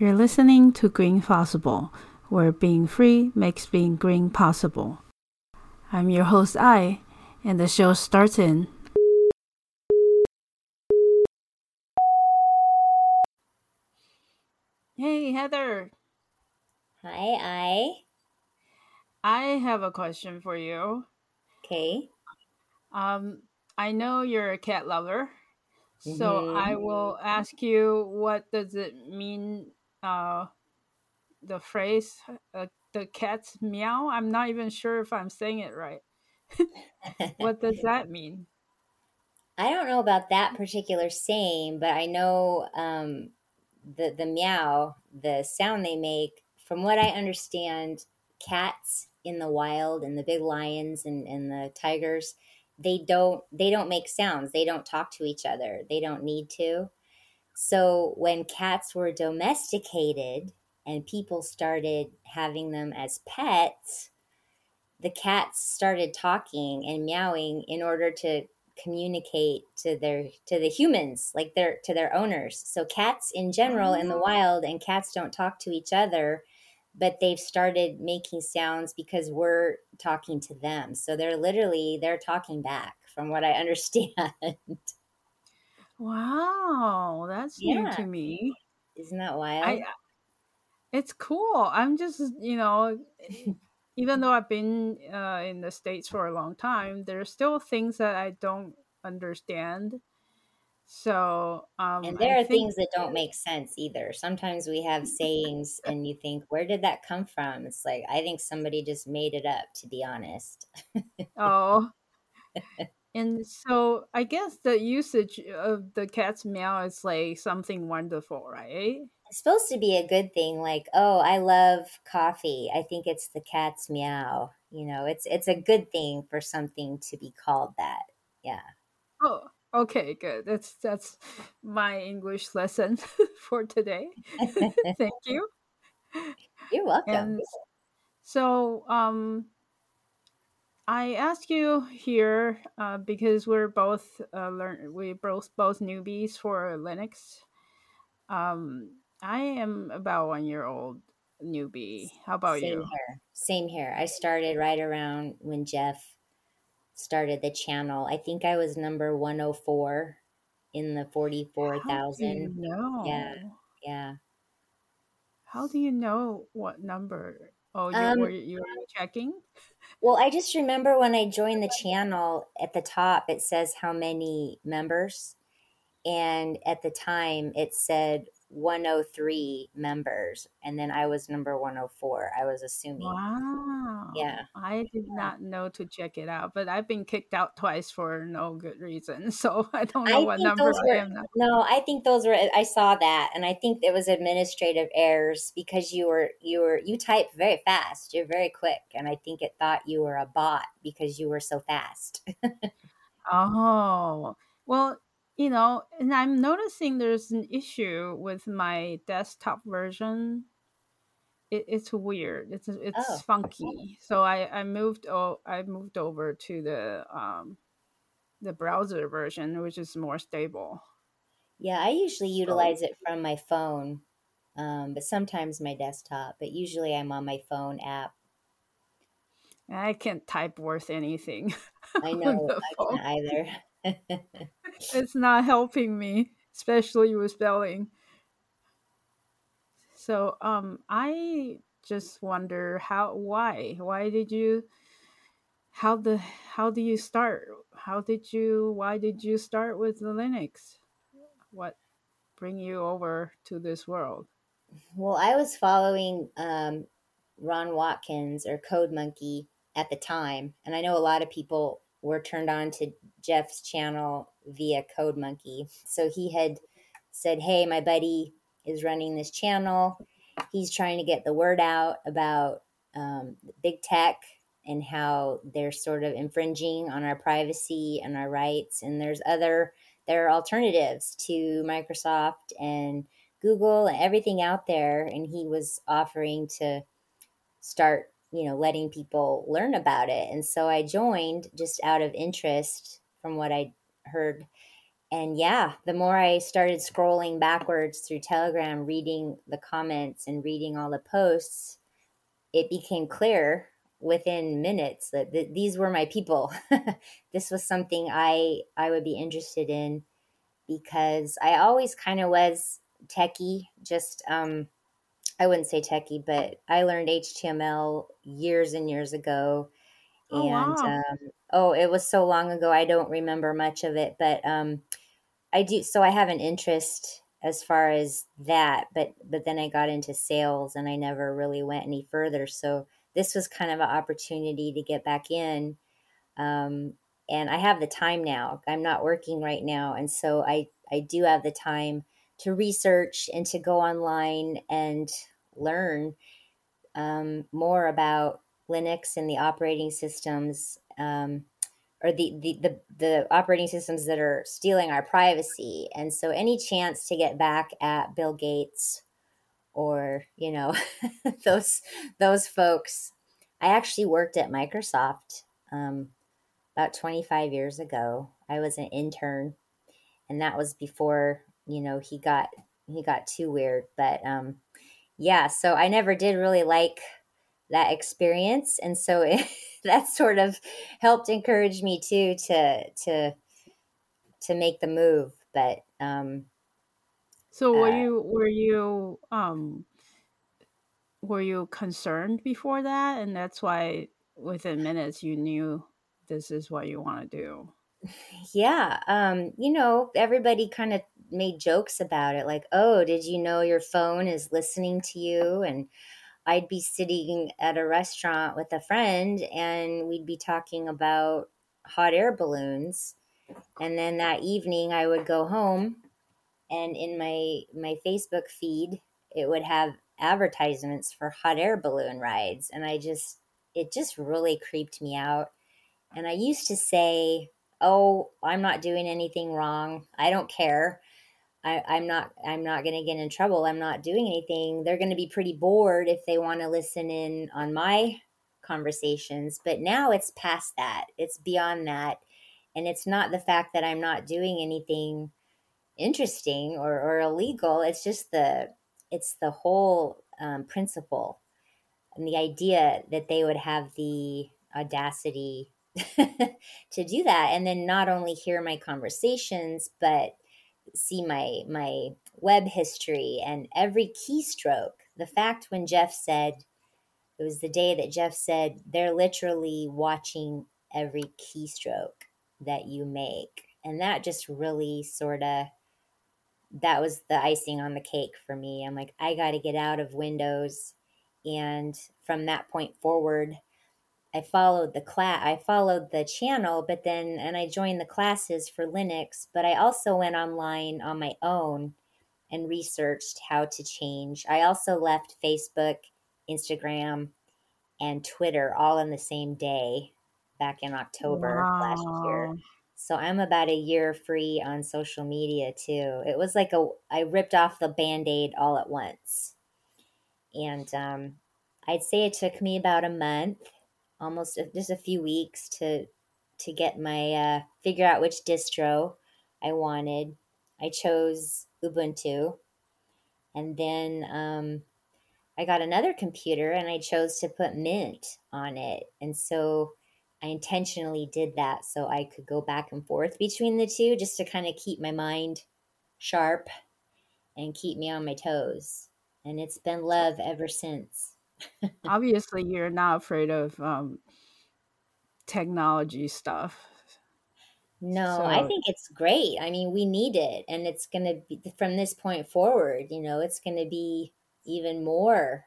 You're listening to Green Possible, where being free makes being green possible. I'm your host, I, and the show starts in. Hey, Heather. Hi, I. I have a question for you. Okay. Um, I know you're a cat lover, so Mhm. I will ask you what does it mean uh the phrase uh, the cat's meow? I'm not even sure if I'm saying it right. What does that mean? I don't know about that particular saying, but I know um, the the meow, the sound they make. From what I understand, cats in the wild and the big lions and, and the tigers, they don't they don't make sounds. They don't talk to each other. They don't need to. So when cats were domesticated and people started having them as pets, the cats started talking and meowing in order to communicate to their to the humans like their to their owners. So cats in general in the Oh, wild and cats don't talk to each other but they've started making sounds because we're talking to them. So they're literally they're talking back from what i understand wow, that's new yeah to me. isn't that I wild it's cool. I'm just, you know, even though I've been uh, in the States for a long time, there's still things that I don't understand. So um, and I there are think, things that don't make sense either sometimes we have sayings and you think where did that come from it's like i think somebody just made it up to be honest oh, and so I guess the usage of the cat's meow is like something wonderful, right? It's supposed to be a good thing, like, "Oh, I love coffee. I think it's the cat's meow." You know, it's it's a good thing for something to be called that. Yeah. Oh, okay, good. That's that's my English lesson for today. Thank you. You're welcome. And so, um, I ask you here uh, because we're both uh, learn we both both newbies for Linux. Um, I am about one year old newbie. How about you? Same you? here. Same here. I started right around when Jeff started the channel. I think I was number 104 in the How do you 44,000. Yeah, yeah. How do you know what number? Oh, you Um, were you were checking? well, I just remember when I joined the channel at the top, it says how many members. and at the time it said 103 members and then i was number 104 i was assuming. Wow. Yeah. I did not know to check it out, but I've been kicked out twice for no good reason. So I don't know i what number those I am now. no i think those were i saw that and i think it was administrative errors because you were you were you type very fast you're very quick and i think it thought you were a bot because you were so fast. Oh, well, you know, and I'm noticing there's an issue with my desktop version. It, it's weird. It's it's oh funky. So I I moved oh I moved over to the um the browser version, which is more stable. yeah i usually So utilize it from my phone um, but sometimes my desktop but usually i'm on my phone app I can't type worth anything I know I can't either. It's not helping me, especially with spelling. So um I just wonder how why? Why did you how the how do you start? How did you why did you start with the linux? What bring you over to this world? Well, I was following um, Ron Watkins or Code Monkey at the time, and I know a lot of people were turned on to Jeff's channel via Code Monkey. So he had said, "Hey, my buddy is running this channel. He's trying to get the word out about um, big tech and how they're sort of infringing on our privacy and our rights. And there's other there are alternatives to Microsoft and Google and everything out there. And he was offering to start, you know, letting people learn about it. And so I joined just out of interest from what I heard and yeah, the more I started scrolling backwards through Telegram, reading the comments and reading all the posts, it became clear within minutes that th- these were my people. this was something I I would be interested in because I always kind of was techie. Just um, I wouldn't say techie, but I learned HTML years and years ago, Oh and wow. um, oh, it was so long ago I don't remember much of it, but um, I do. So I have an interest as far as that, but but then I got into sales and I never really went any further. So this was kind of an opportunity to get back in. Um, and I have the time now. I'm not working right now, and so I I do have the time to research and to go online and learn um, more about Linux and the operating systems. Um, or the, the, the, the operating systems that are stealing our privacy. And so any chance to get back at Bill Gates or, you know, those those folks. I actually worked at Microsoft um, about 25 years ago. I was an intern and that was before, you know, he got he got too weird. But um, yeah, so I never did really like that experience and so it, that sort of helped encourage me too to to to make the move but um So were uh you were you um were you concerned before that and that's why within minutes you knew this is what you want to do? yeah um you know everybody kind of made jokes about it like oh did you know your phone is listening to you? And i'd be sitting at a restaurant with a friend and we'd be talking about hot air balloons and then that evening i would go home and in my my Facebook feed it would have advertisements for hot air balloon rides and I just it just really creeped me out. And I used to say oh I'm not doing anything wrong. I don't care I, I'm not I'm not gonna get in trouble. I'm not doing anything. They're gonna be pretty bored if they want to listen in on my conversations but now it's past that. It's beyond that. And it's not the fact that I'm not doing anything interesting or, or illegal. It's just the it's the whole um, principle and the idea that they would have the audacity to do that, and then not only hear my conversations, but see my my web history and every keystroke. The fact when Jeff said it was the day that Jeff said they're literally watching every keystroke that you make. And that just really sort of that was the icing on the cake for me. I'm like, I got to get out of Windows. And from that point forward, I followed the class, I followed the channel, but then, and I joined the classes for Linux, but I also went online on my own and researched how to change. I also left Facebook, Instagram, and Twitter all in the same day back in October last year. So I'm about a year free on social media too. It was like a I ripped off the band-aid all at once. And um, I'd say it took me about a month, almost just a few weeks to to get my uh, figure out which distro I wanted. I chose Ubuntu, and then um, I got another computer and I chose to put Mint on it. And so I intentionally did that so I could go back and forth between the two just to kind of keep my mind sharp and keep me on my toes. And it's been love ever since. Obviously you're not afraid of um technology stuff. No, I think it's great. I mean, we need it. And it's going to be from this point forward, you know, it's going to be even more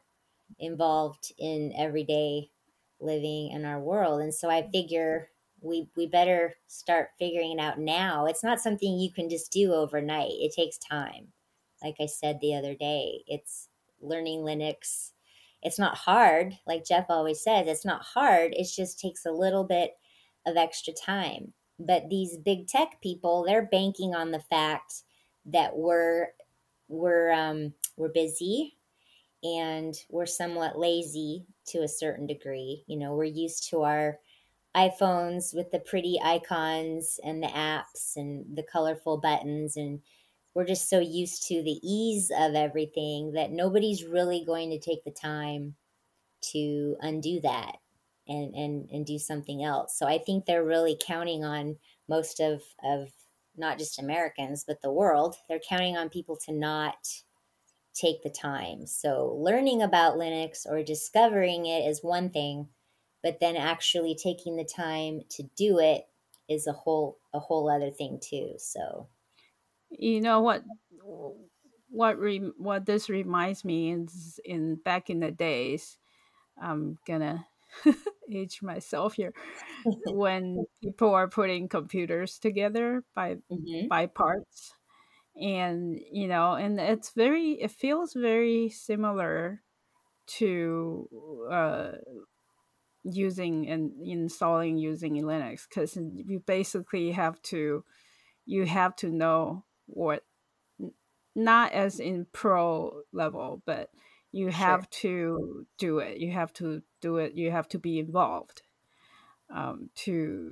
involved in everyday living in our world. And so I figure we we better start figuring it out now. It's not something you can just do overnight. It takes time. Like I said the other day, it's learning Linux. It's not hard, like Jeff always says, it's not hard. It just takes a little bit of extra time. But these big tech people, they're banking on the fact that we're we're um, we're busy and we're somewhat lazy to a certain degree. You know, we're used to our iPhones with the pretty icons and the apps and the colorful buttons and we're just so used to the ease of everything that nobody's really going to take the time to undo that and and and do something else. So I think they're really counting on most of of not just Americans but the world. They're counting on people to not take the time. So learning about Linux or discovering it is one thing, but then actually taking the time to do it is a whole a whole other thing too. So you know what what re, what this reminds me is in back in the days i'm gonna age myself here when people are putting computers together by Mhm. by parts and you know and it's very it feels very similar to uh using and installing using linux because you basically have to you have to know what not as in pro level, but you sure. have to do it. You have to do it. You have to be involved um, to,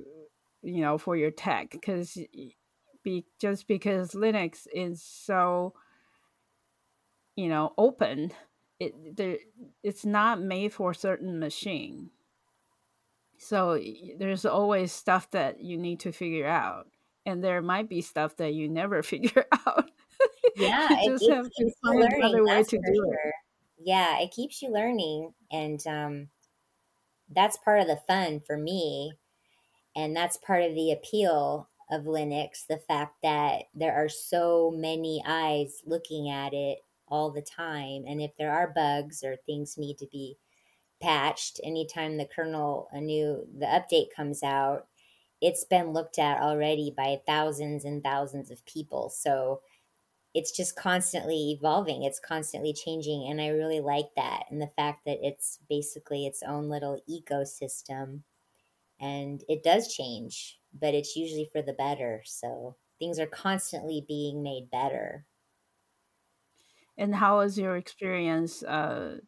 you know, for your tech because be just because Linux is so, you know, open, it there it's not made for a certain machine. So there's always stuff that you need to figure out, and there might be stuff that you never figure out. Yeah, you it, just have to keeps you find learning, another way to do it. Yeah, it keeps you learning and um that's part of the fun for me and that's part of the appeal of Linux, the fact that there are so many eyes looking at it all the time and if there are bugs or things need to be patched anytime the kernel a new the update comes out it's been looked at already by thousands and thousands of people so it's just constantly evolving it's constantly changing and i really like that and the fact that it's basically its own little ecosystem and it does change but it's usually for the better so things are constantly being made better And how was your experience? Uh,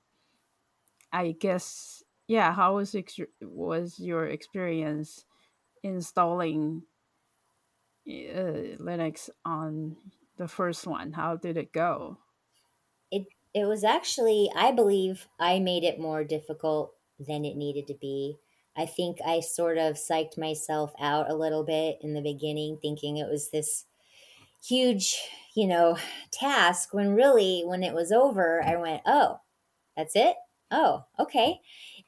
I guess, yeah. How was ex- was your experience installing uh, Linux on the first one? How did it go? it it was actually i believe i made it more difficult than it needed to be i think i sort of psyched myself out a little bit in the beginning thinking it was this huge you know task when really when it was over i went oh that's it oh okay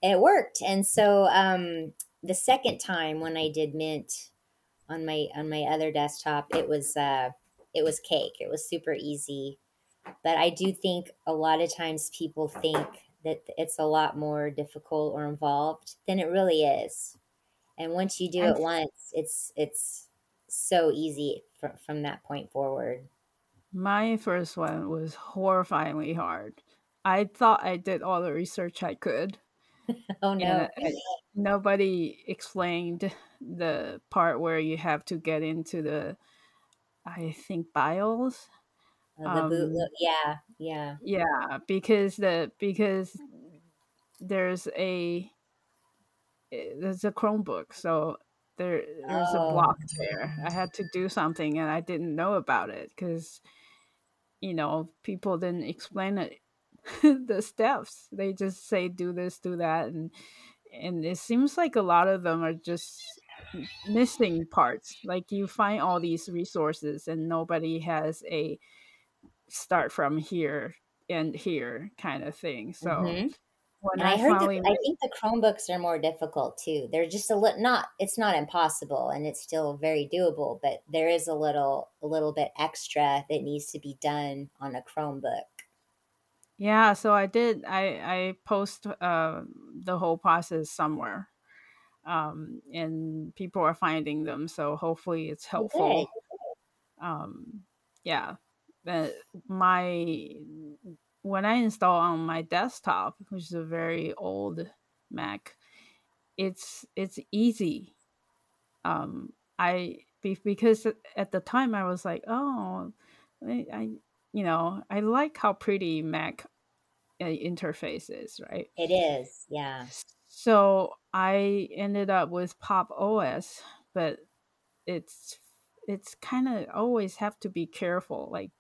it worked and so um the second time when i did mint on my on my other desktop it was uh it was cake it was super easy but I do think a lot of times people think that it's a lot more difficult or involved than it really is. And once you do I it once, it's it's so easy from from that point forward. my first one was horrifyingly hard. I thought I did all the research I could, Oh no, nobody explained the part where you have to get into the, I think, BIOS. Uh, the boot. Um, Yeah, yeah. yeah, because the because there's a eh, there's a Chromebook, so there there's a Oh, block there. I had to do something, and I didn't know about it because you know people didn't explain it the steps. They just say do this, do that, and and it seems like a lot of them are just missing parts. Like you find all these resources, and nobody has a start from here and here kind of thing. So hmm when And I I heard finally I think the Chromebooks are more difficult too. They're just a little not. It's not impossible, and it's still very doable. But there is a little a little bit extra that needs to be done on a Chromebook. Yeah, so I did. I I post uh, the whole process somewhere, um, and people are finding them. So hopefully, it's helpful. Um, yeah, but my when I install on my desktop, which is a very old Mac, it's it's easy. Um, I because at the time I was like, oh, I you know I like how pretty Mac uh, interface is, right? It is, yeah. So I ended up with Pop OS, but it's it's kind of always have to be careful. Like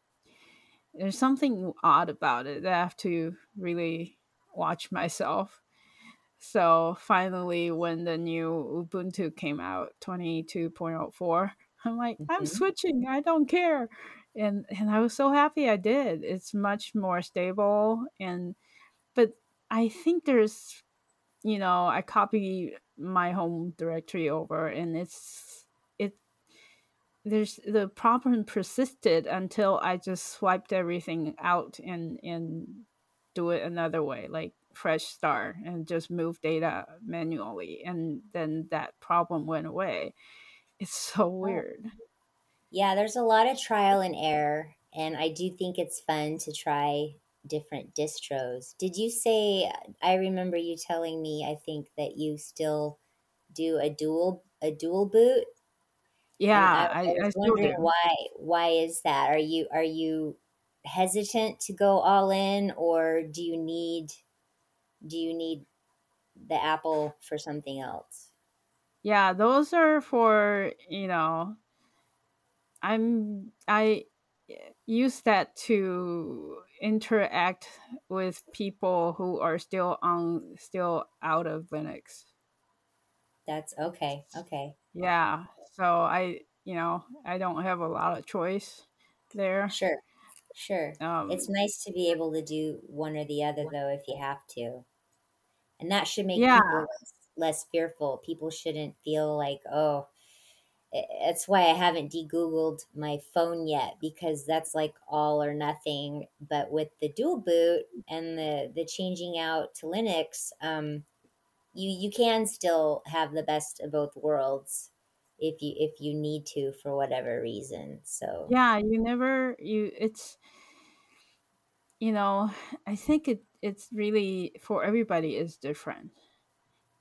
there's something odd about it that I have to really watch myself. So finally, when the new Ubuntu came out, 22.04, I'm like, I'm Mhm. switching. I don't care. And and I was so happy I did. It's much more stable and but I think there's you know, I copy my home directory over and it's it there's the problem persisted until I just swiped everything out and and do it another way, like fresh start and just move data manually and then that problem went away. It's so Oh. Yeah, there's a lot of trial and error, and I do think it's fun to try different distros. Did you say uh, I remember you telling me I think that you still do a dual a dual boot? And I, Yeah, I I, I was still wondering do. why why is that? Are you are you hesitant to go all in or do you need do you need the Apple for something else? Yeah, those are for, you know, I'm I use that to interact with people who are still on still out of Linux. That's okay. Okay. Yeah, so I you know I don't have a lot of choice there. Sure. Sure. It's Um, nice to be able to do one or the other though if you have to. And that should make yeah, people less, less fearful. People shouldn't feel like, oh, that's why I haven't de-googled my phone yet because that's like all or nothing. But with the dual boot and the the changing out to Linux, um, you you can still have the best of both worlds if you if you need to for whatever reason. So yeah. You never you. It's you know I think it it's really for everybody is different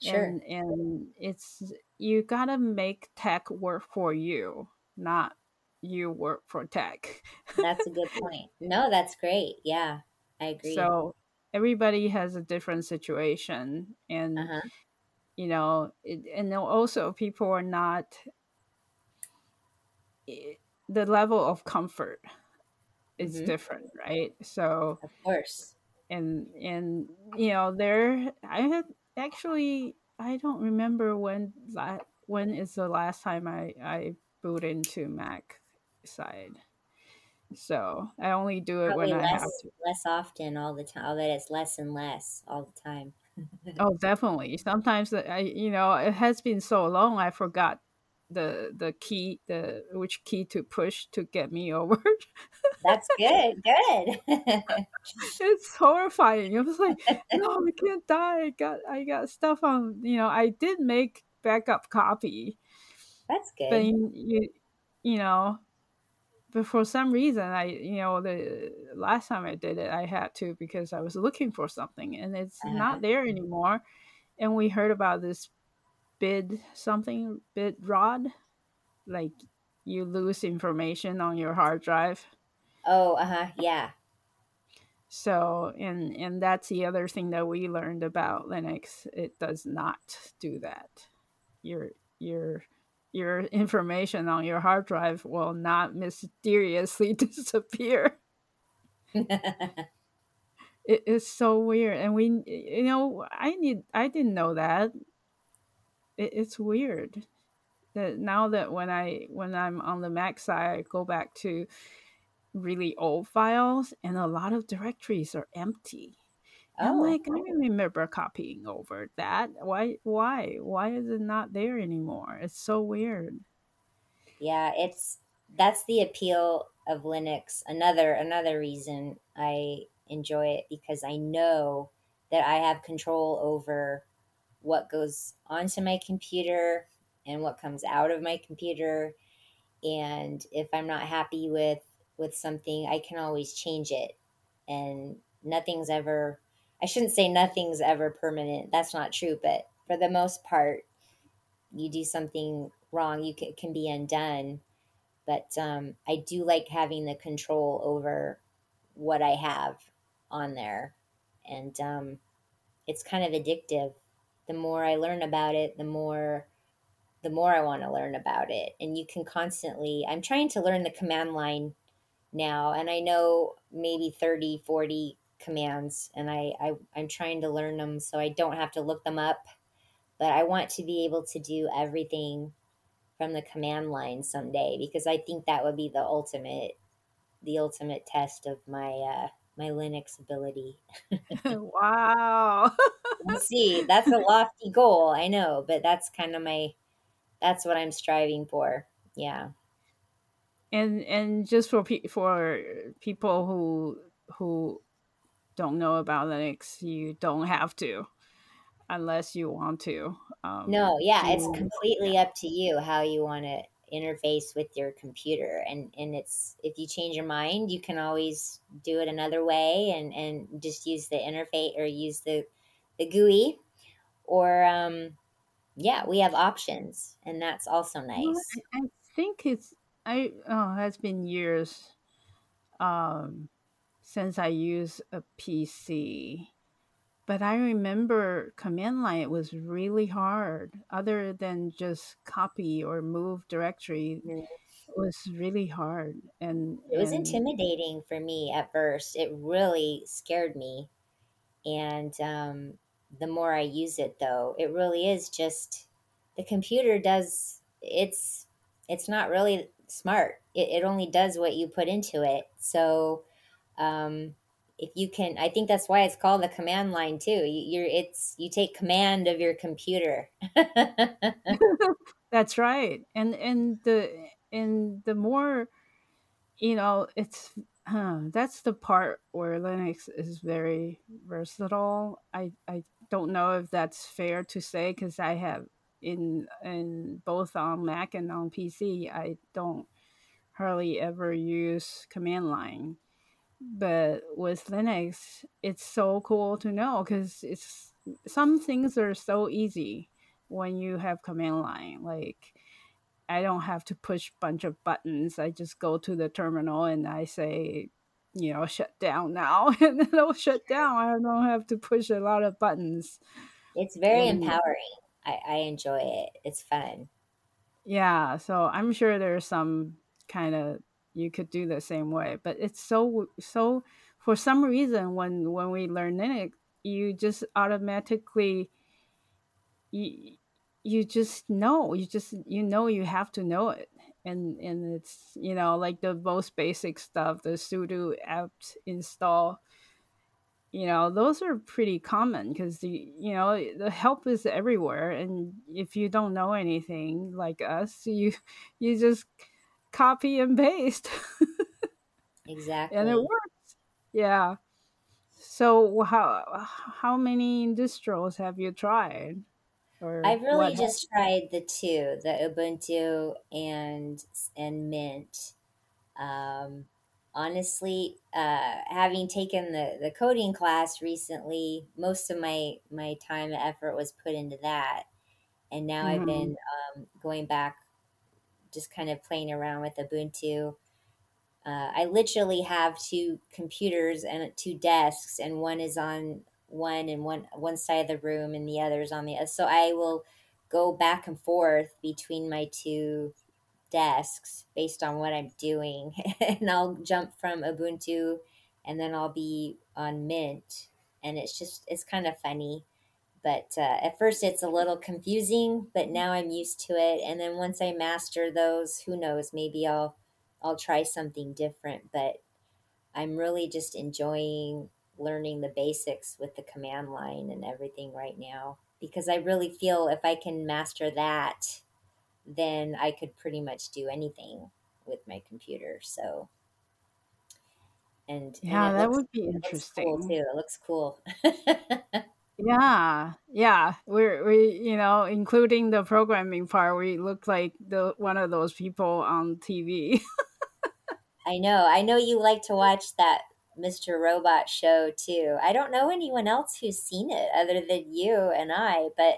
sure, and and it's you gotta make tech work for you, not you work for tech. that's a good point. No, that's great. Yeah, I agree. so everybody has a different situation, and huh. you know, it, and also people are not the level of comfort is Mm-hmm. different, right? So Of course. and and you know there I had actually I don't remember when la- when is the last time I I boot into Mac side. So I only do it when Probably I have less to. less often all the time. I'll bet it's less and less all the time. Oh, definitely. Sometimes I you know it has been so long I forgot the the key the which key to push to get me over. That's good. Good. it's horrifying. I was like, no, I can't die. I got I got stuff on. You know, I did make backup copy, That's good. but you you know, but for some reason, I you know the last time I did it, I had to because I was looking for something, and it's Uh-huh. not there anymore. And we heard about this bid something bit rot, like you lose information on your hard drive. Oh, uh-huh. Yeah. So, and and that's the other thing that we learned about Linux. It does not do that. Your your your information on your hard drive will not mysteriously disappear. It is so weird, and we, you know, I need, I didn't know that. It, it's weird that now that when I when I'm on the Mac side, I go back to really old files, and a lot of directories are empty And I'm oh, like, I remember copying over that. Why? Why? Why is it not there anymore? It's so weird. yeah. It's that's the appeal of Linux. Another another reason I enjoy it because I know that I have control over what goes onto my computer and what comes out of my computer and if i'm not happy with with something i can always change it. And nothing's ever i shouldn't say nothing's ever permanent that's not true but for the most part you do something wrong you can, can be undone. But um, i do like having the control over what i have on there. And um, it's kind of addictive. The more I learn about it, the more the more I want to learn about it. And you can constantly I'm trying to learn the command line now and I know maybe 30, 40 commands and I, I I'm trying to learn them so I don't have to look them up. But I want to be able to do everything from the command line someday because I think that would be the ultimate the ultimate test of my uh, my Linux ability. wow. we'll see. That's a lofty goal, I know, but that's kind of my that's what I'm striving for. Yeah. And and just for pe- for people who who don't know about Linux, you don't have to unless you want to. Um, no, yeah, it's completely yeah. up to you how you want to interface with your computer and and it's if you change your mind you can always do it another way and and just use the interface or use the the GUI or um yeah we have options and that's also nice well, I, I think it's i oh it has been years um since i use a pc but I remember command line it was really hard. Other than just copy or move directory, mm-hmm. it was really hard. And it was and, intimidating for me at first. It really scared me. And um, the more I use it, though, it really is just the computer does. It's it's not really smart. It, it only does what you put into it. So. Um, if you can i think that's why it's called the command line too you, are it's you take command of your computer that's right and and the and the more you know it's huh, that's the part where linux is very versatile i i don't know if that's fair to say because i have in in both on mac and on pc i don't hardly ever use command line. But with linux it's so cool to know because it's some things are so easy when you have command line. Like i don't have to push bunch of buttons. I just go to the terminal and i say you know shut down now and it'll shut down. I don't have to push a lot of buttons. It's very and, empowering I, I enjoy it. It's fun. Yeah so i'm sure there's some kind of you could do the same way but it's so so for some reason when when we learn Linux you just automatically you, you just know you just you know you have to know it. And and it's you know like the most basic stuff the sudo apt install you know those are pretty common because the you know the help is everywhere and if you don't know anything like us you you just copy and paste. exactly. And it works. Yeah. So how how many distros have you tried? Or I've really just tried the two, the Ubuntu and and Mint. Um, honestly, uh, having taken the, the coding class recently, most of my my time and effort was put into that, and now mm-hmm. I've been um, going back just kind of playing around with Ubuntu. Uh, I literally have two computers and two desks, and one is on one and one one side of the room, and the other is on the other. So I will go back and forth between my two desks based on what I'm doing, and I'll jump from Ubuntu, and then I'll be on Mint, and it's just it's kind of funny. But uh, at first it's a little confusing but now i'm used to it and then once i master those who knows maybe i'll i'll try something different. But i'm really just enjoying learning the basics with the command line and everything right now because i really feel if i can master that then i could pretty much do anything with my computer so and yeah and that looks, would be interesting cool too it looks cool Yeah, yeah. We're we you know, including the programming part, we look like the one of those people on TV. I know. I know you like to watch that Mr. Robot show too. I don't know anyone else who's seen it other than you and I, but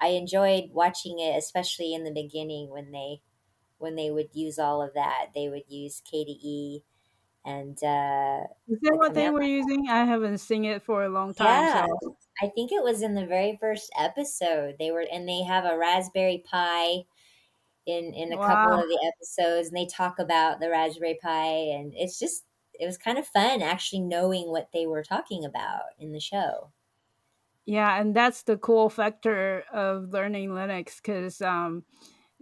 I enjoyed watching it, especially in the beginning when they when they would use all of that. They would use KDE and uh, Is that the what they were using? I haven't seen it for a long time, Yeah, so I think it was in the very first episode. They were, and they have a Raspberry Pi in in a couple of the episodes, and they talk about the Raspberry Pi, and it's just it was kind of fun actually knowing what they were talking about in the show. Yeah, and that's the cool factor of learning Linux because um,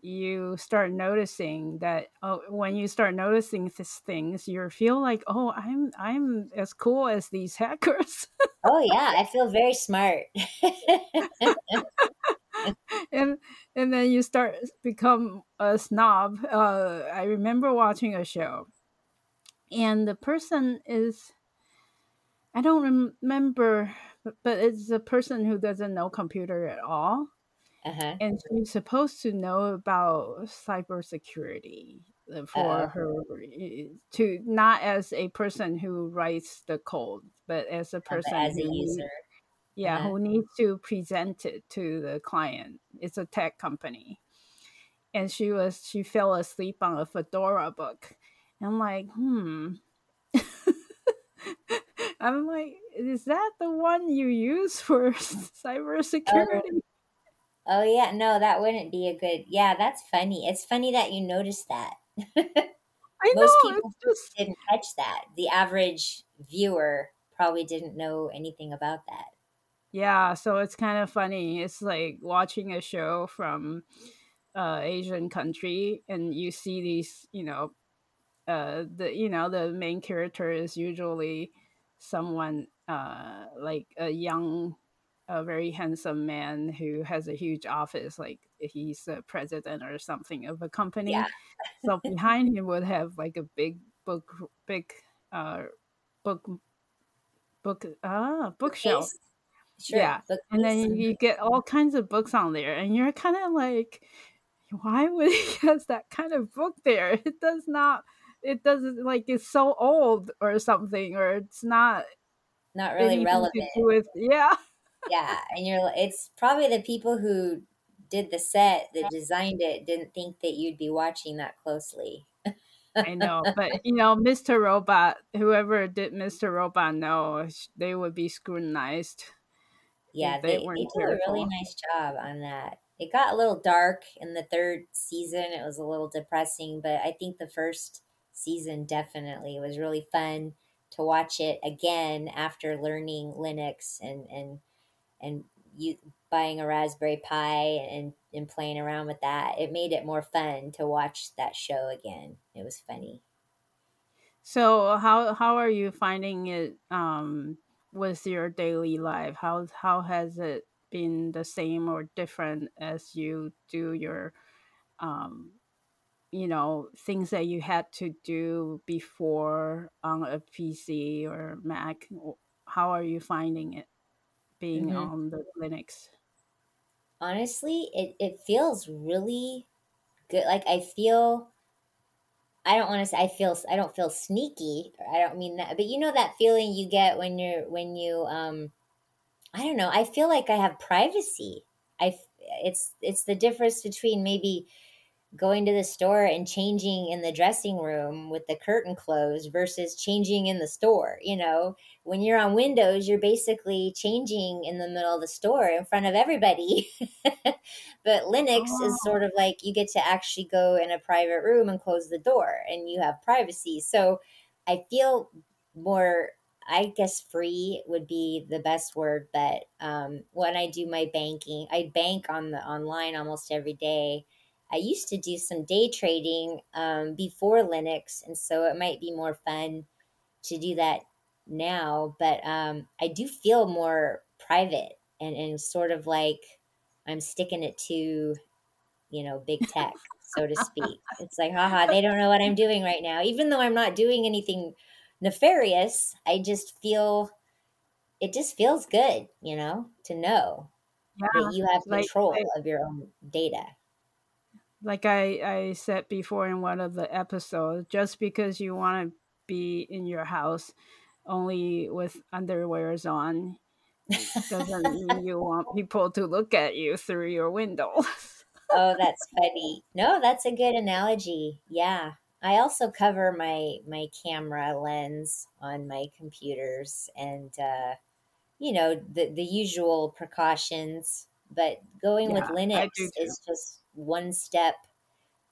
you start noticing that oh, when you start noticing these things, you feel like, oh, I'm I'm as cool as these hackers, Oh yeah, I feel very smart. and and then you start become a snob. Uh, I remember watching a show, and the person is I don't remember, but, but it's a person who doesn't know computer at all uh huh. and she's supposed to know about cybersecurity uh, for oh. her to not as a person who writes the code but as a person as a user, yeah huh. who needs to present it to the client it's a tech company and she was she fell asleep on a fedora book and i'm like hmm i'm like is that the one you use for Oh, cybersecurity oh yeah. No, that wouldn't be a good. Yeah, that's funny. It's funny that you noticed that. i Most know people just didn't catch that. The average viewer probably didn't know anything about that. Yeah, so it's kind of funny. It's like watching a show from uh Asian country and you see these, you know, uh the you know, the main character is usually someone uh like a young a very handsome man who has a huge office like he's a president or something of a company. Yeah. So behind him would have like a big book big uh book book ah bookshelf. Sure, yeah, and then you you get all kinds of books on there, and you're kind of like, why would he has that kind of book there? It does not. It doesn't like it's so old or something, or it's not Not really relevant. with. Yeah, Yeah, and you're it's probably the people who did the set that designed it didn't think that you'd be watching that closely. I know, but you know, Mr. Robot, whoever did Mr. Robot, no, they would be scrutinized Yeah, they they they weren't do a really nice job on that. It got a little dark in the third season. It was a little depressing, but I think the first season definitely It was really fun to watch it again after learning Linux and and and you buying a Raspberry Pi and and playing around with that. It made it more fun to watch that show again. It was funny. So how how are you finding it um with your daily life? How how has it been the same or different as you do your um you know things that you had to do before on a PC or Mac? How are you finding it being hmm on the Linux? Honestly, it, it feels really good. Like I feel I don't want to say I feel I don't feel sneaky. I don't mean that, but you know that feeling you get when you're when you um I don't know. I feel like I have privacy. I it's it's the difference between maybe going to the store and changing in the dressing room with the curtain closed versus changing in the store. You know, when you're on Windows, you're basically changing in the middle of the store in front of everybody. but Linux is Oh, sort of like you get to actually go in a private room and close the door and you have privacy. So I feel more I guess free would be the best word, but um, when I do my banking, I bank on the online almost every day I used to do some day trading um, before Linux, and so it might be more fun to do that now. But um, I do feel more private and, and sort of like I'm sticking it to, you know, big tech, so to speak. It's like, haha, they don't know what I'm doing right now. Even though I'm not doing anything nefarious, I just feel it just feels good, you know, to know that you have Like control of your own data. Like I, I said before in one of the episodes, just because you want to be in your house only with underwears on doesn't mean you want people to look at you through your window. Oh, that's funny. No, that's a good analogy. Yeah. I also cover my my camera lens on my computers and uh, you know the the usual precautions. But going with Yeah, Linux do too. is just one step.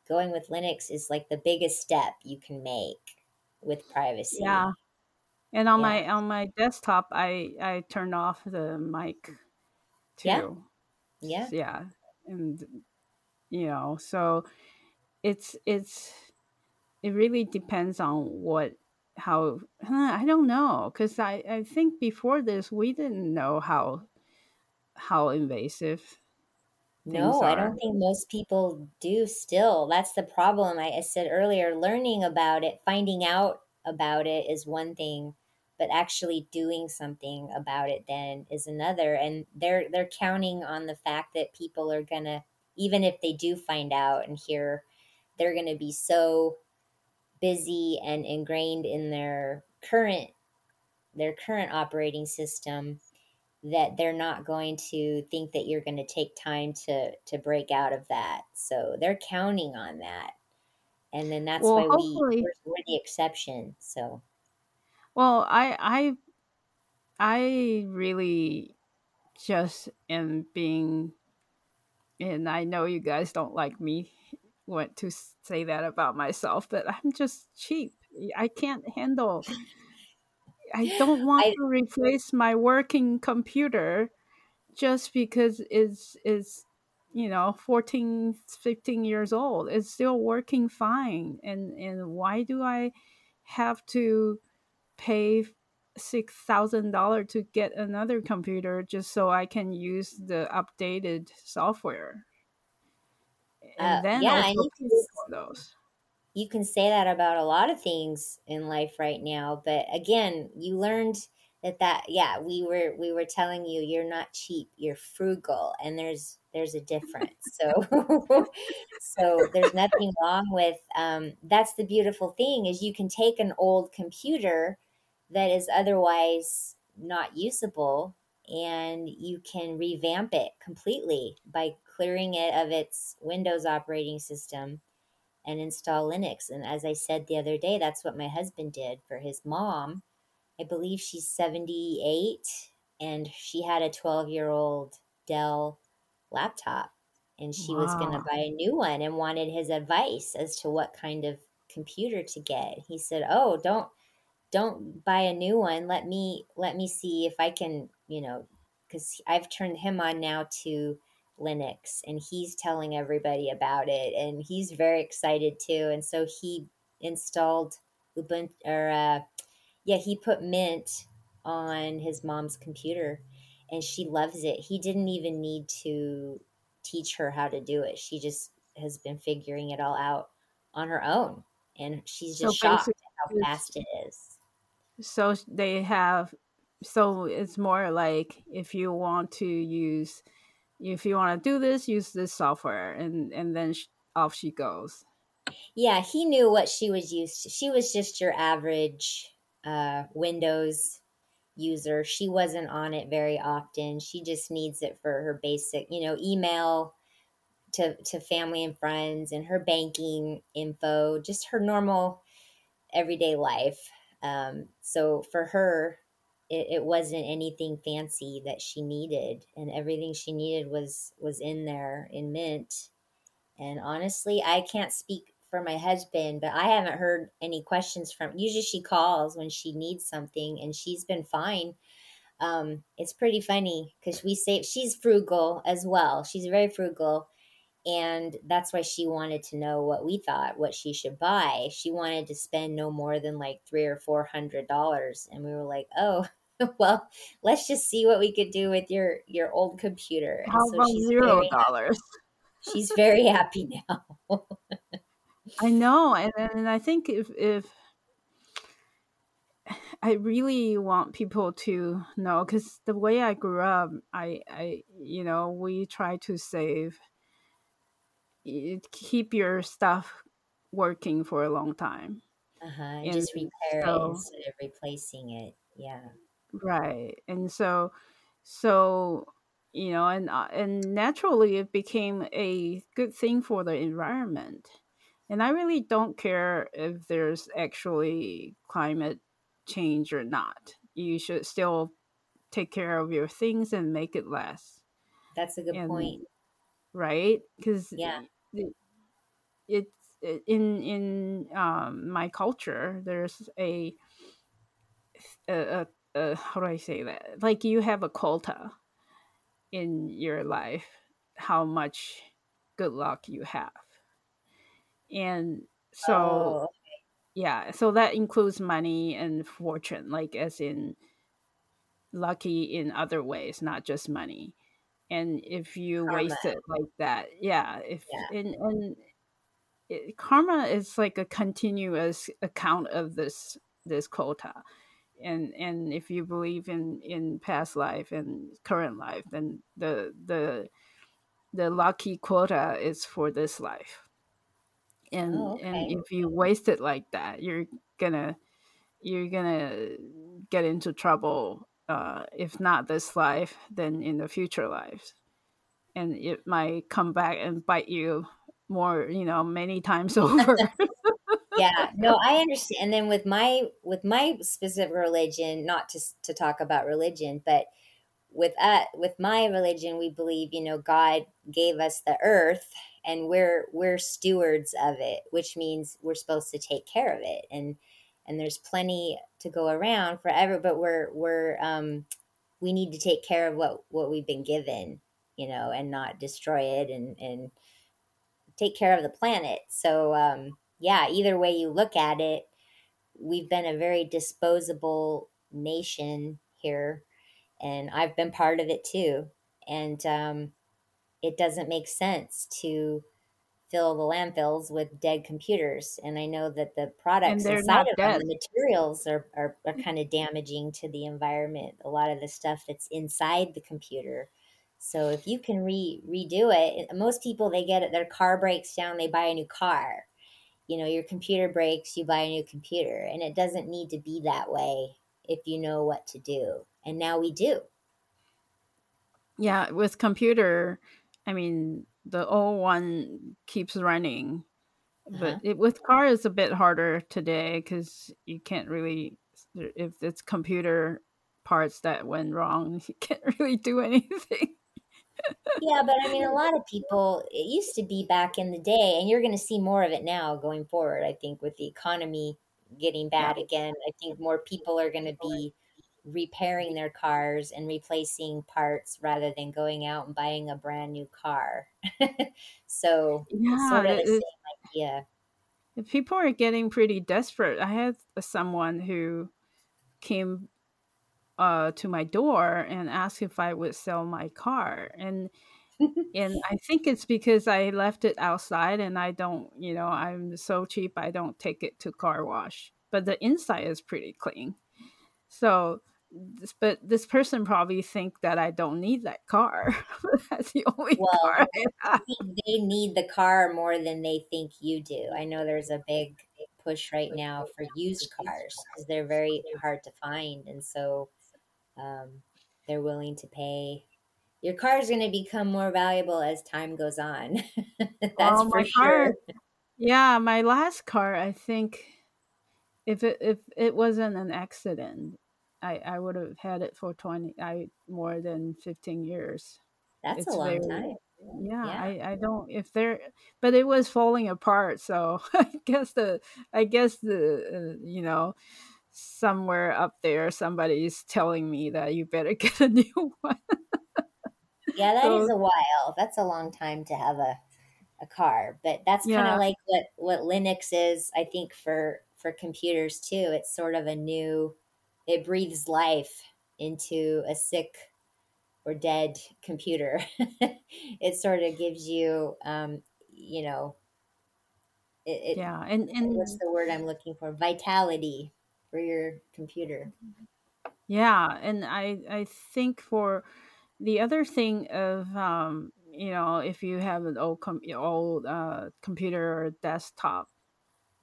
Going with Linux is like the biggest step you can make with privacy. Yeah, and on Yeah, my on my desktop, I I turned off the mic too. yeah. S- Yeah, and you know, so it's it's it really depends on what how huh, I don't know because I I think before this we didn't know how how invasive No, I don't think most people do still. That's the problem. I, I said earlier, learning about it, finding out about it is one thing, but actually doing something about it then is another. And they're they're counting on the fact that people are gonna, even if they do find out and hear, they're gonna be so busy and ingrained in their current their current operating system that they're not going to think that you're going to take time to to break out of that. So they're counting on that, and then that's Well, why we we're, we're the exception. So well, I I I really just am being and I know you guys don't like me want to say that about myself, but I'm just cheap. I can't handle I don't want I to replace my working computer just because it's is you know 14, 15 years old. It's still working fine and and why do I have to pay $6,000 to get another computer just so I can use the updated software uh, and then yeah, you can pay those. You can say that about a lot of things in life right now but again you learned that that yeah we were we were telling you you're not cheap you're frugal and there's there's a difference. So so there's nothing wrong with um, that's the beautiful thing is you can take an old computer that is otherwise not usable and you can revamp it completely by clearing it of its windows operating system and install Linux. And as I said the other day, that's what my husband did for his mom. I believe she's 78 and she had a 12 year old Dell laptop and she was going to buy a new one and wanted his advice as to what kind of computer to get. He said, "Oh, don't don't buy a new one. Let me let me see if I can, you know, because I've turned him on now to Linux and he's telling everybody about it and he's very excited too. And so he installed Ubuntu or uh, yeah, he put Mint on his mom's computer and she loves it. He didn't even need to teach her how to do it. She just has been figuring it all out on her own and she's So just shocked at how fast it is. so they have, so it's more like if you want to use, if you want to do this, use this software, and and then off she goes. Yeah, he knew what she was used to. She was just your average uh, Windows user. She wasn't on it very often. She just needs it for her basic, you know, email to to family and friends and her banking info, just her normal everyday life. Um, so for her, it, it wasn't anything fancy that she needed, and everything she needed was was in there in Mint and honestly, I can't speak for my husband, but I haven't heard any questions from. Usually, she calls when she needs something, and she's been fine. Um, it's pretty funny because we say she's frugal as well. She's very frugal, and that's why she wanted to know what we thought, what she should buy. She wanted to spend no more than like three or four hundred dollars, and we were like, oh. Well, let's just see what we could do with your your old computer. How so about she's zero very dollars? she's very happy now. I know, and and I think if if I really want people to know, because the way I grew up, I I you know we try to save, keep your stuff working for a long time, Uh-huh, and just repair it instead of replacing it. Yeah. right, and so so you know, and uh, and naturally it became a good thing for the environment and I really don't care if there's actually climate change or not. You should still take care of your things and make it last. That's a good And point. right? Because Yeah. It's in in um, my culture. There's a, a, a, a how do I say that? Like you have a quota in your life, how much good luck you have, and so Oh, yeah, so that includes money and fortune, like as in lucky in other ways, not just money. And if you karma. waste it like that, yeah, if Yeah. and and it, karma is like a continuous account of this this quota and and if you believe in in past life and current life then the the the lucky quota is for this life and Oh, and if you waste it like that you're gonna you're gonna get into trouble uh, if not this life then in the future lives and it might come back and bite you more you know many times over Yeah. No, I understand. And then with my with my specific religion, not to to talk about religion, but with uh, with my religion, we believe, you know, God gave us the earth and we're we're stewards of it, which means we're supposed to take care of it. And and there's plenty to go around forever, but we're we're um we need to take care of what what we've been given, you know, and not destroy it and and take care of the planet. So um yeah, either way you look at it, we've been a very disposable nation here and I've been part of it too. And um, it doesn't make sense to fill the landfills with dead computers. And I know that the products inside of them, the materials are, are, are mm. kind of damaging to the environment, a lot of the stuff that's inside the computer. So if you can re- redo it, most people they get it, their car breaks down, they buy a new car. You know, your computer breaks, you buy a new computer, and it doesn't need to be that way if you know what to do. And now we do. Yeah, with computer, I mean, the old one keeps running, but Uh-huh. it, with car it's a bit harder today because you can't really, if it's computer parts that went wrong, you can't really do anything. Yeah, but I mean, a lot of people, it used to be back in the day, and you're going to see more of it now going forward. I think with the economy getting Yeah, bad again, I think more people are going to be repairing their cars and replacing parts rather than going out and buying a brand new car. so yeah. sort of the same idea. people are getting pretty desperate. I had someone who came uh, to my door and asked if I would sell my car, and And I think it's because I left it outside and I don't, you know, I'm so cheap I don't take it to car wash. But the inside is pretty clean. So but this person probably think that I don't need that car. That's the only Well, car I I have. they need the car more than they think you do. I know there's a big push right now for used cars because they're very hard to find, and so um, they're willing to pay. Your car is going to become more valuable as time goes on. That's Well, for sure. car, yeah, my last car, I think if it if it wasn't an accident, I I would have had it for 20 I more than 15 years. That's a long very time. yeah, Yeah. I I don't if there but it was falling apart, so I guess the I guess the uh, you know somewhere up there somebody's telling me that you better get a new one. Yeah, that is So a while. That's a long time to have a, a car. But that's kind of yeah, like what, what Linux is, I think, for, for computers too. It's sort of a new, it breathes life into a sick or dead computer. it sort of gives you, um, you know, it, yeah, and and what's the word I'm looking for? Vitality for your computer. yeah, and I I think for the other thing of um you know if you have an old com- old uh computer or desktop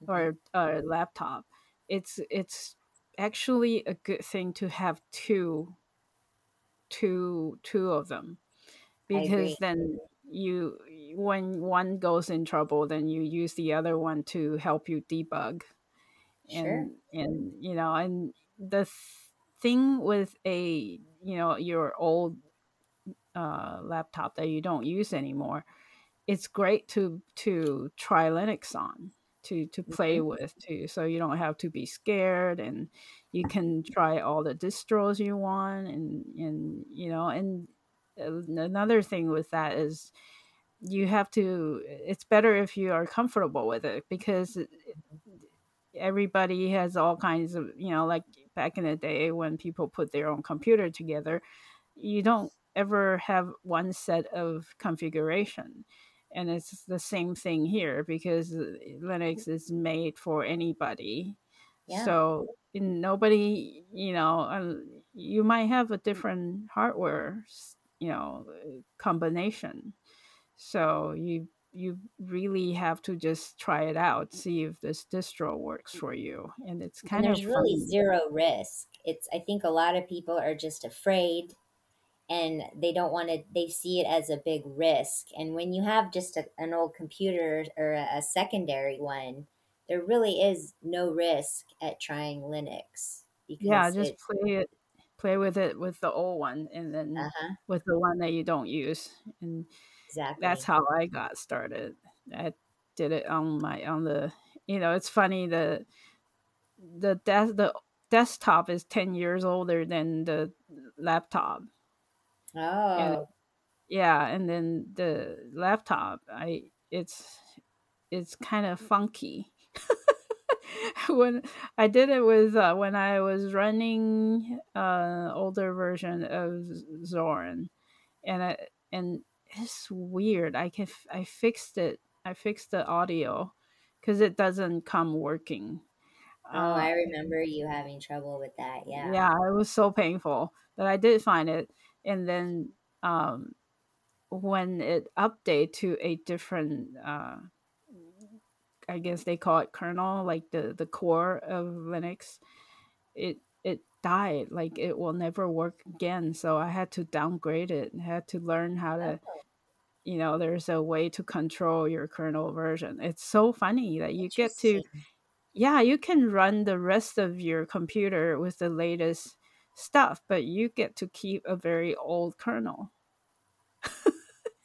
or a laptop, it's it's actually a good thing to have two two two of them because then you when one goes in trouble, then you use the other one to help you debug. Sure. And and you know, and the th- thing with a you know your old uh, laptop that you don't use anymore, it's great to to try Linux on to to play Mhm. with too so you don't have to be scared and you can try all the distros you want and and you know and uh, another thing with that is you have to it's better if you are comfortable with it because everybody has all kinds of you know like back in the day when people put their own computer together you don't ever have one set of configuration and it's the same thing here because linux is made for anybody Yeah. so nobody you know uh, you might have a different hardware you know combination so you you really have to just try it out see if this distro works for you and it's And kind of there's really zero risk. It's I think a lot of people are just afraid and they don't want to they see it as a big risk. And when you have just a, an old computer or a, a secondary one, there really is no risk at trying Linux yeah because just it play it play with it with the old one and then uh-huh, with the one that you don't use. And that's how i got started. I did it on my on the you know it's funny the the des- the desktop is 10 years older than the laptop and Oh, yeah and then the laptop i it's it's kind of funky when i did it with uh, when i was running uh older version of zorin and I and it's weird. I can f- I fixed it. I fixed the audio because it doesn't come working. oh, Uh, I remember you having trouble with that. Yeah. yeah, it was so painful, but I did find it. And then um, when it update to a different, uh, I guess they call it kernel, like the the core of Linux, it it died. Like it will never work again. So I had to downgrade it. I had to learn how to you know there's a way to control your kernel version it's so funny that you get to yeah you can run the rest of your computer with the latest stuff but you get to keep a very old kernel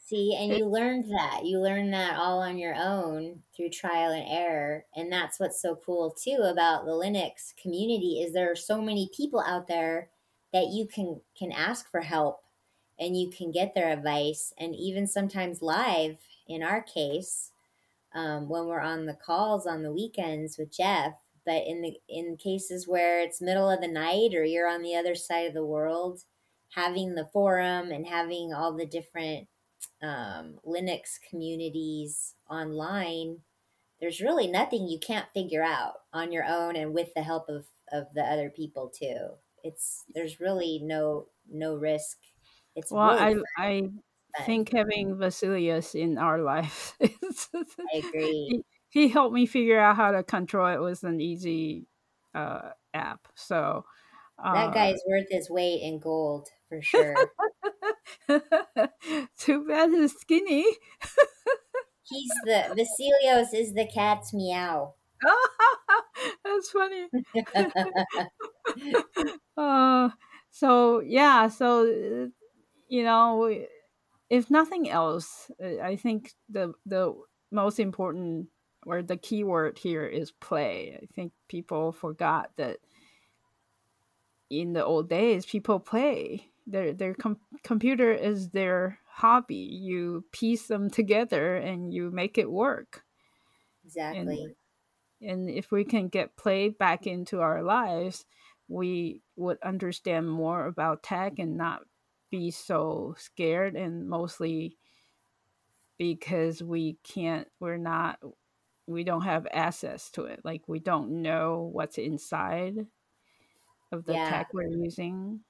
See, and you learned that. You learned that all on your own through trial and error. And that's what's so cool too about the Linux community is there are so many people out there that you can can ask for help and you can get their advice and even sometimes live in our case um, when we're on the calls on the weekends with Jeff. But in the in cases where it's middle of the night or you're on the other side of the world, having the forum and having all the different um, Linux communities online, there's really nothing you can't figure out on your own and with the help of, of the other people too. It's there's really no no risk. It's well really i i fun. think having Vasilios in our life is- I agree. he, he helped me figure out how to control it with an easy uh, app so That uh, guy's worth his weight in gold for sure. too bad he's skinny He's the Vasilios is the cat's meow. That's funny. Uh, so yeah, so uh, you know, if nothing else, uh, I think the the most important or the key word here is play. I think people forgot that in the old days, people play. Their their com- computer is their hobby. You piece them together and you make it work. And Exactly. and if we can get play back into our lives we would understand more about tech and not be so scared and mostly because we can't we're not we don't have access to it like we don't know what's inside of the Yeah. tech we're using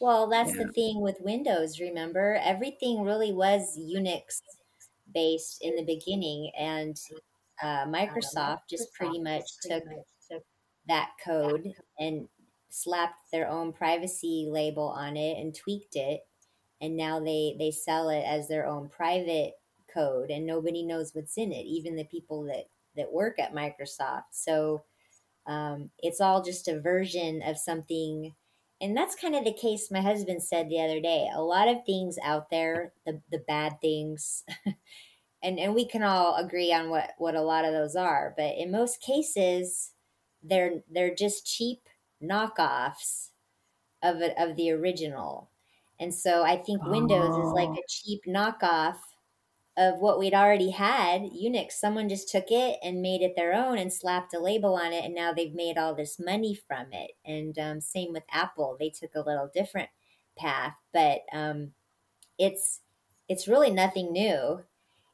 Well, that's the thing with Windows, remember? Everything really was Unix based in the beginning, and uh, Microsoft just pretty much took that code and slapped their own privacy label on it and tweaked it. and now they they sell it as their own private code and nobody knows what's in it even the people that that work at microsoft so um, it's all just a version of something and that's kind of the case my husband said the other day a lot of things out there the, the bad things and and we can all agree on what what a lot of those are but in most cases they're they're just cheap knockoffs of it of the original and so i think windows is like Oh. a cheap knockoff of what we'd already had unix someone just took it and made it their own and slapped a label on it and now they've made all this money from it. And um, same with apple they took a little different path but um, it's it's really nothing new.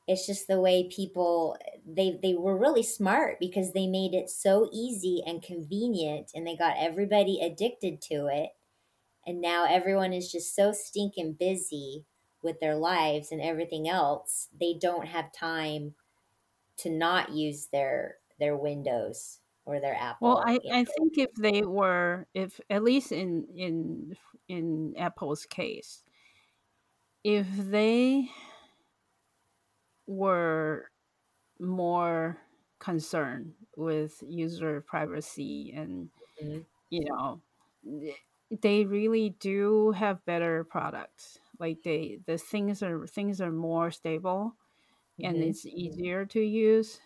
It's just the way people they they were really smart because they made it so easy and convenient and they got everybody addicted to it. And now everyone is just so stinking busy with their lives and everything else they don't have time to not use their their windows or their Apple. Well, I, I think if they were, if at least in in in Apple's case, if they were more concerned with user privacy and know? you know they really do have better products like they the things are things are more stable hmm and it's easier to use.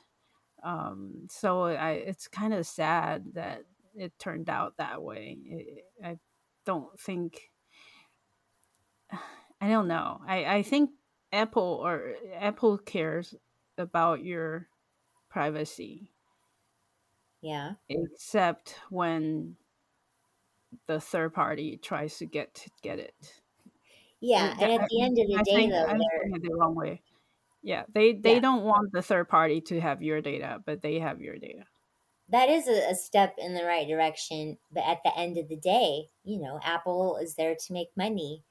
Um so i it's kind of sad that it turned out that way. I i don't think i don't know. I i think apple or apple cares about your privacy. Yeah. Except when the third party tries to get to get it. Yeah and at the end of the I day though I'm they're the wrong way. Yeah, they they yeah don't want the third party to have your data, but they have your data. that is a, a step in the right direction but at the end of the day you know apple is there to make money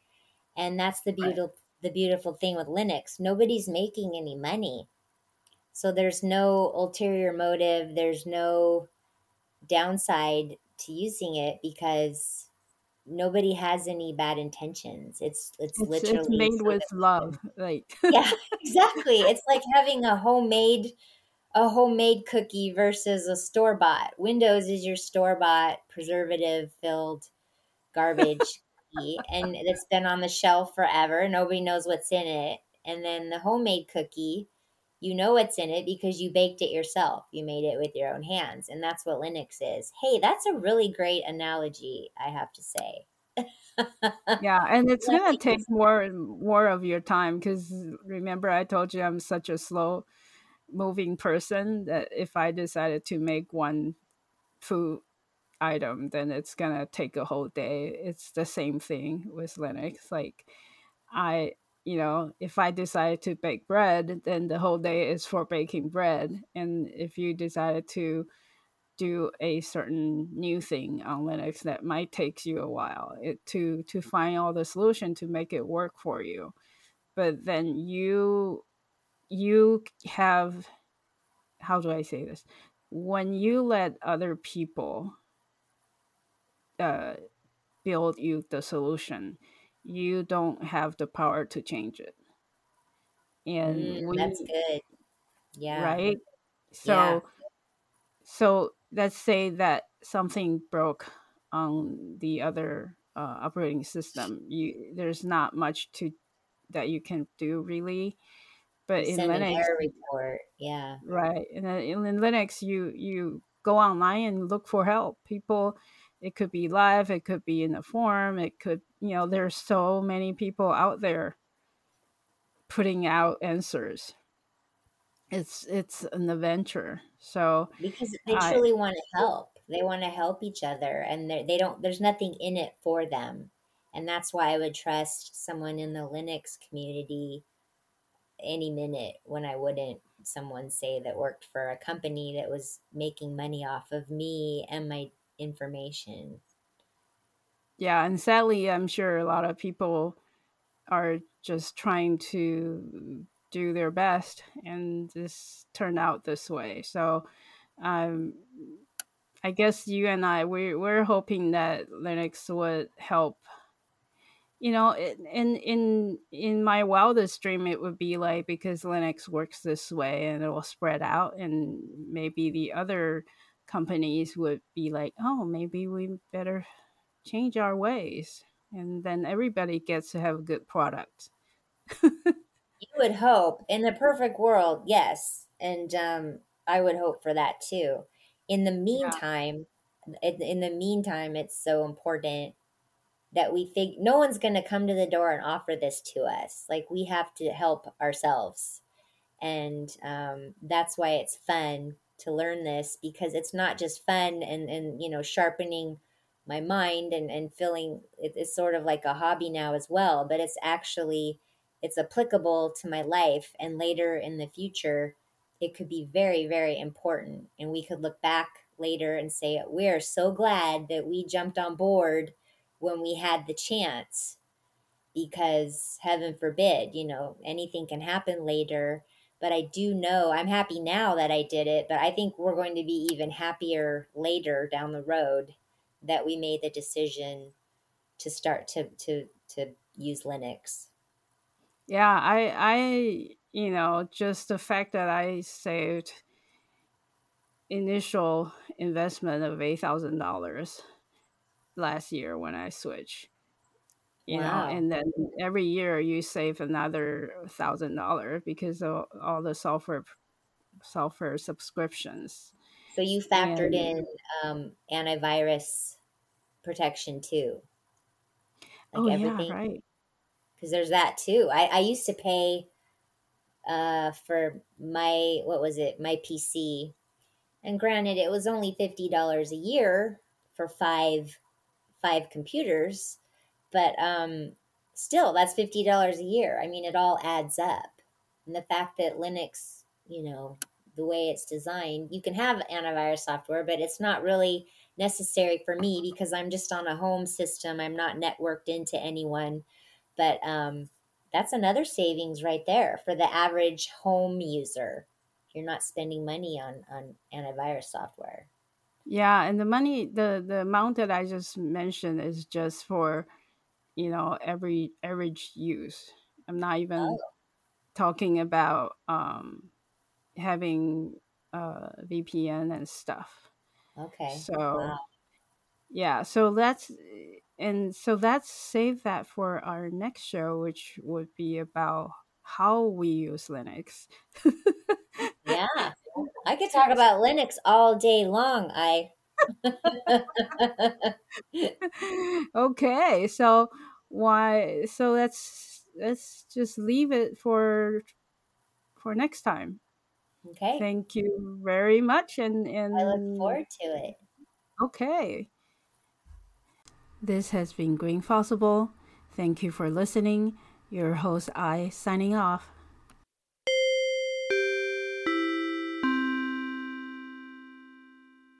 and that's the Right. beautiful the beautiful thing with linux nobody's making any money so there's no ulterior motive there's no downside to using it because nobody has any bad intentions it's it's It's it's literally made so with that love. Like yeah exactly it's like having a homemade a homemade cookie versus a store bought. Windows is your store bought preservative filled garbage cookie, and it's been on the shelf forever. Nobody knows what's in it. And then the homemade cookie, you know what's in it because you baked it yourself. You made it with your own hands, and that's what Linux is. Hey, that's a really great analogy, I have to say. yeah, and it's gonna take more more of your time because remember I told you I'm such a slow moving person that if I decided to make one food item, then it's gonna take a whole day. It's the same thing with Linux. Like I, you know, if I decide to bake bread, then the whole day is for baking bread. And if you decided to do a certain new thing on Linux, that might take you a while it, to to find all the solution to make it work for you. But then you you have how do I say this? When you let other people uh, build you the solution, you don't have the power to change it. And mm, that's good. Yeah, right? yeah. So, so let's say that something broke on the other uh, operating system. You there's not much to that you can do really. But in send an Linux, error report. Yeah. right? And in in Linux, you you go online and look for help. People, it could be live, it could be in a forum, it could you know. There's so many people out there putting out answers. It's it's an adventure. So because they I truly want to help. They want to help each other, and they don't. There's nothing in it for them, and that's why I would trust someone in the Linux community any minute when I wouldn't someone say that worked for a company that was making money off of me and my information. yeah, and sadly, I'm sure a lot of people are just trying to do their best, and this turned out this way. So um, I guess you and I we we're hoping that Linux would help you know in in in my wildest dream it would be like because linux works this way and it will spread out and maybe the other companies would be like oh maybe we better change our ways and then everybody gets to have a good product You would hope in the perfect world, yes, and um, I would hope for that too. In the meantime, in, in the meantime, it's so important that we think no one's going to come to the door and offer this to us. Like we have to help ourselves and um, that's why it's fun to learn this because it's not just fun and and you know sharpening my mind and and feeling it, it's sort of like a hobby now as well but it's actually it's applicable to my life and later in the future it could be very very important and we could look back later and say we're so glad that we jumped on board when we had the chance because heaven forbid, you know, anything can happen later. But I do know I'm happy now that I did it, but I think we're going to be even happier later down the road that we made the decision to start to to to use Linux. yeah i i you know just the fact that i saved initial investment of $8000 last year when i switched you know and then every year you save another thousand dollar because of all the software software subscriptions So you factored and in um, antivirus protection too, like oh yeah everything, right. Because there's that too. I, I used to pay uh, for my what was it? My PC And granted, it was only fifty dollars a year for five five computers, but um, still, that's fifty dollars a year. I mean, it all adds up. And the fact that Linux, you know, the way it's designed, you can have antivirus software, but it's not really necessary for me because I'm just on a home system. I'm not networked into anyone. But um, that's another savings right there for the average home user you're not spending money on on antivirus software. yeah and the money the the amount that i just mentioned is just for you know every average use i'm not even Oh, talking about um having uh vpn and stuff okay. so Wow. yeah so that's and so let's save that for our next show which would be about how we use linux Yeah. I could talk about Linux all day long. I okay so why so let's let's just leave it for for next time. Okay. thank you very much and and I look forward to it. okay. This has been green possible thank you for listening. Your host i signing off